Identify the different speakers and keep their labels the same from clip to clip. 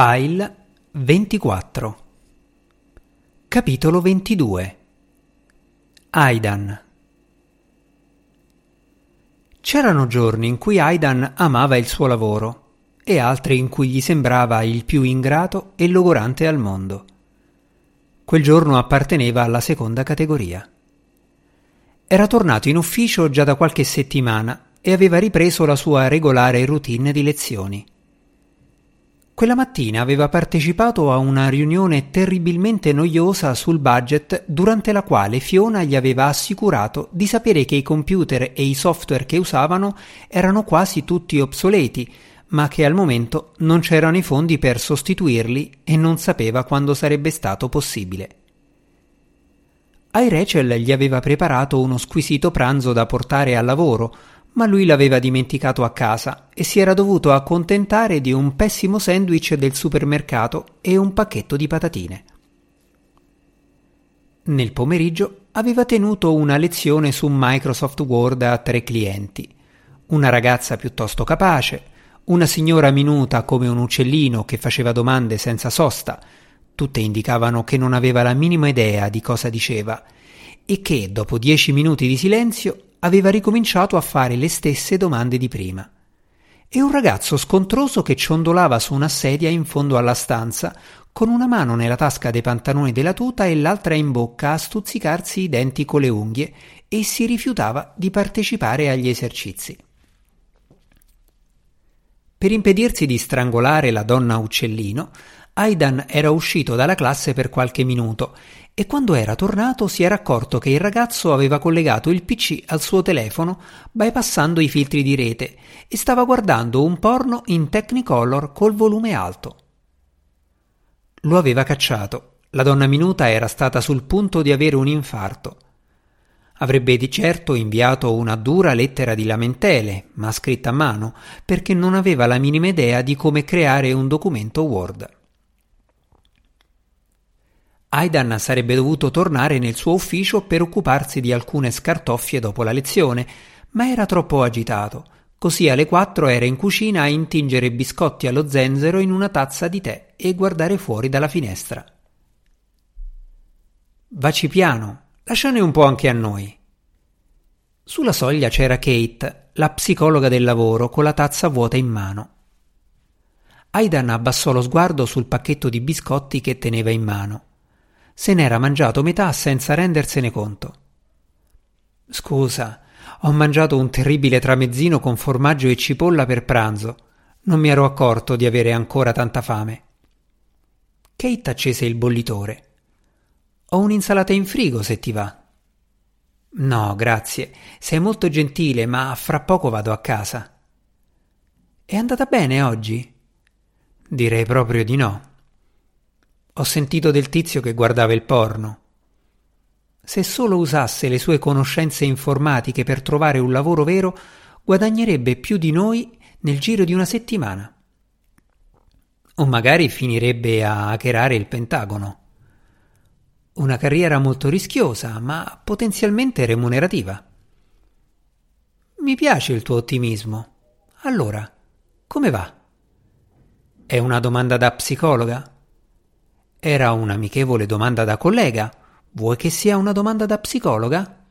Speaker 1: File 24 Capitolo 22 Aidan C'erano giorni in cui Aidan amava il suo lavoro e altri in cui gli sembrava il più ingrato e logorante al mondo. Quel giorno apparteneva alla seconda categoria. Era tornato in ufficio già da qualche settimana e aveva ripreso la sua regolare routine di lezioni. Quella mattina aveva partecipato a una riunione terribilmente noiosa sul budget durante la quale Fiona gli aveva assicurato di sapere che i computer e i software che usavano erano quasi tutti obsoleti, ma che al momento non c'erano i fondi per sostituirli e non sapeva quando sarebbe stato possibile. Ai Rachel gli aveva preparato uno squisito pranzo da portare al lavoro, ma lui l'aveva dimenticato a casa e si era dovuto accontentare di un pessimo sandwich del supermercato e un pacchetto di patatine. Nel pomeriggio aveva tenuto una lezione su Microsoft Word a tre clienti. Una ragazza piuttosto capace, una signora minuta come un uccellino che faceva domande senza sosta, tutte indicavano che non aveva la minima idea di cosa diceva, e che, dopo dieci minuti di silenzio, aveva ricominciato a fare le stesse domande di prima. E un ragazzo scontroso che ciondolava su una sedia in fondo alla stanza, con una mano nella tasca dei pantaloni della tuta e l'altra in bocca a stuzzicarsi i denti con le unghie e si rifiutava di partecipare agli esercizi. Per impedirsi di strangolare la donna uccellino, Aidan era uscito dalla classe per qualche minuto e quando era tornato si era accorto che il ragazzo aveva collegato il PC al suo telefono bypassando i filtri di rete e stava guardando un porno in Technicolor col volume alto. Lo aveva cacciato. La donna minuta era stata sul punto di avere un infarto. Avrebbe di certo inviato una dura lettera di lamentele, ma scritta a mano, perché non aveva la minima idea di come creare un documento Word. Aidan sarebbe dovuto tornare nel suo ufficio per occuparsi di alcune scartoffie dopo la lezione, ma era troppo agitato. Così alle quattro era in cucina a intingere biscotti allo zenzero in una tazza di tè e guardare fuori dalla finestra. Vaci piano, lasciane un po' anche a noi. Sulla soglia c'era Kate, la psicologa del lavoro, con la tazza vuota in mano. Aidan abbassò lo sguardo sul pacchetto di biscotti che teneva in mano se n'era mangiato metà senza rendersene conto. Scusa, ho mangiato un terribile tramezzino con formaggio e cipolla per pranzo. Non mi ero accorto di avere ancora tanta fame. Kate accese il bollitore. Ho un'insalata in frigo se ti va. No, grazie. Sei molto gentile, ma fra poco vado a casa. È andata bene oggi? Direi proprio di no. Ho sentito del tizio che guardava il porno. Se solo usasse le sue conoscenze informatiche per trovare un lavoro vero, guadagnerebbe più di noi nel giro di una settimana. O magari finirebbe a hackerare il Pentagono. Una carriera molto rischiosa, ma potenzialmente remunerativa. Mi piace il tuo ottimismo. Allora, come va? È una domanda da psicologa? Era un'amichevole domanda da collega. Vuoi che sia una domanda da psicologa?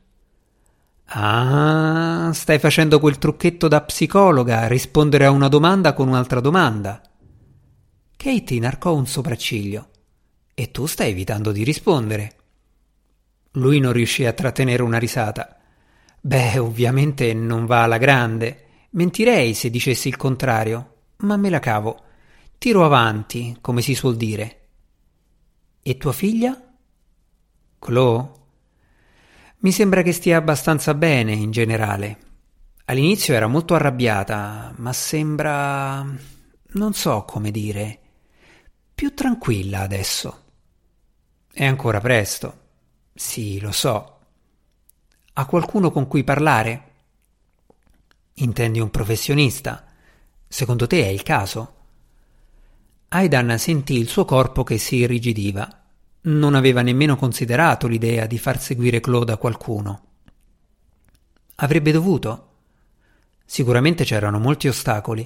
Speaker 1: Ah, stai facendo quel trucchetto da psicologa, rispondere a una domanda con un'altra domanda. Kate inarcò un sopracciglio. E tu stai evitando di rispondere. Lui non riuscì a trattenere una risata. Beh, ovviamente non va alla grande. Mentirei se dicessi il contrario, ma me la cavo. Tiro avanti, come si suol dire. E tua figlia? Chloe? Mi sembra che stia abbastanza bene in generale. All'inizio era molto arrabbiata, ma sembra. non so come dire. più tranquilla adesso. È ancora presto. Sì, lo so. Ha qualcuno con cui parlare? Intendi un professionista? Secondo te è il caso? Aidan sentì il suo corpo che si irrigidiva. Non aveva nemmeno considerato l'idea di far seguire Claude a qualcuno. Avrebbe dovuto. Sicuramente c'erano molti ostacoli.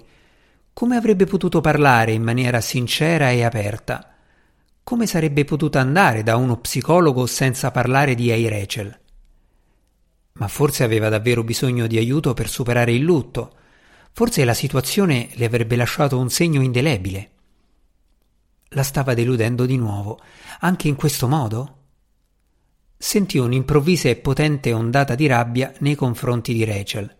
Speaker 1: Come avrebbe potuto parlare in maniera sincera e aperta? Come sarebbe potuta andare da uno psicologo senza parlare di Ei Rachel? Ma forse aveva davvero bisogno di aiuto per superare il lutto. Forse la situazione le avrebbe lasciato un segno indelebile. La stava deludendo di nuovo, anche in questo modo? Sentì un'improvvisa e potente ondata di rabbia nei confronti di Rachel.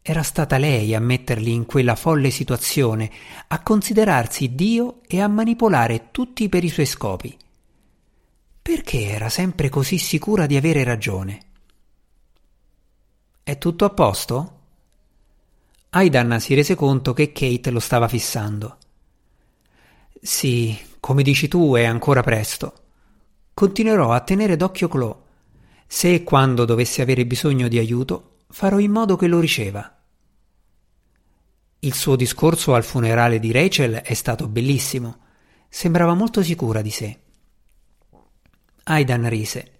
Speaker 1: Era stata lei a metterli in quella folle situazione, a considerarsi Dio e a manipolare tutti per i suoi scopi. Perché era sempre così sicura di avere ragione? È tutto a posto? Aidan si rese conto che Kate lo stava fissando. Sì, come dici tu, è ancora presto. Continuerò a tenere d'occhio Chloe. Se e quando dovesse avere bisogno di aiuto, farò in modo che lo riceva. Il suo discorso al funerale di Rachel è stato bellissimo. Sembrava molto sicura di sé. Aidan rise.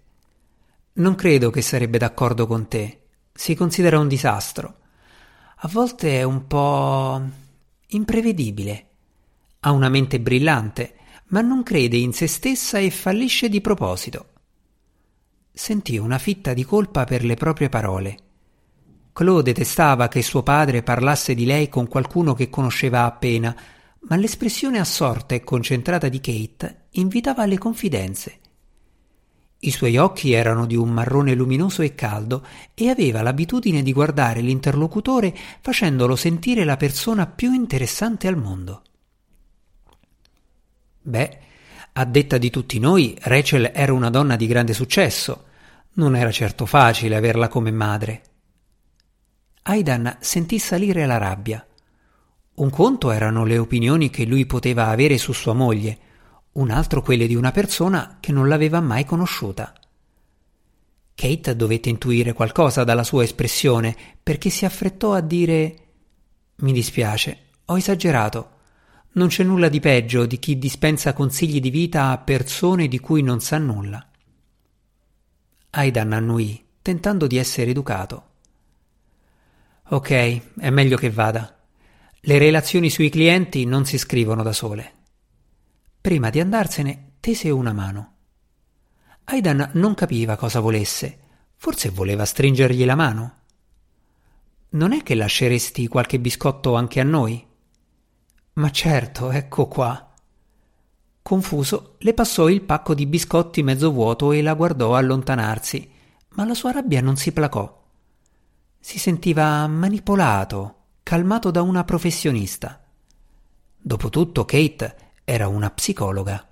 Speaker 1: Non credo che sarebbe d'accordo con te. Si considera un disastro. A volte è un po' imprevedibile. Ha una mente brillante, ma non crede in se stessa e fallisce di proposito. Sentì una fitta di colpa per le proprie parole. Chloe detestava che suo padre parlasse di lei con qualcuno che conosceva appena, ma l'espressione assorta e concentrata di Kate invitava alle confidenze. I suoi occhi erano di un marrone luminoso e caldo e aveva l'abitudine di guardare l'interlocutore facendolo sentire la persona più interessante al mondo. Beh, a detta di tutti noi, Rachel era una donna di grande successo. Non era certo facile averla come madre. Aidan sentì salire la rabbia. Un conto erano le opinioni che lui poteva avere su sua moglie, un altro quelle di una persona che non l'aveva mai conosciuta. Kate dovette intuire qualcosa dalla sua espressione perché si affrettò a dire Mi dispiace, ho esagerato. Non c'è nulla di peggio di chi dispensa consigli di vita a persone di cui non sa nulla. Aidan annuì, tentando di essere educato. Ok, è meglio che vada. Le relazioni sui clienti non si scrivono da sole. Prima di andarsene, tese una mano. Aidan non capiva cosa volesse. Forse voleva stringergli la mano. Non è che lasceresti qualche biscotto anche a noi? Ma certo, ecco qua. Confuso, le passò il pacco di biscotti mezzo vuoto e la guardò allontanarsi, ma la sua rabbia non si placò. Si sentiva manipolato, calmato da una professionista. Dopotutto Kate era una psicologa.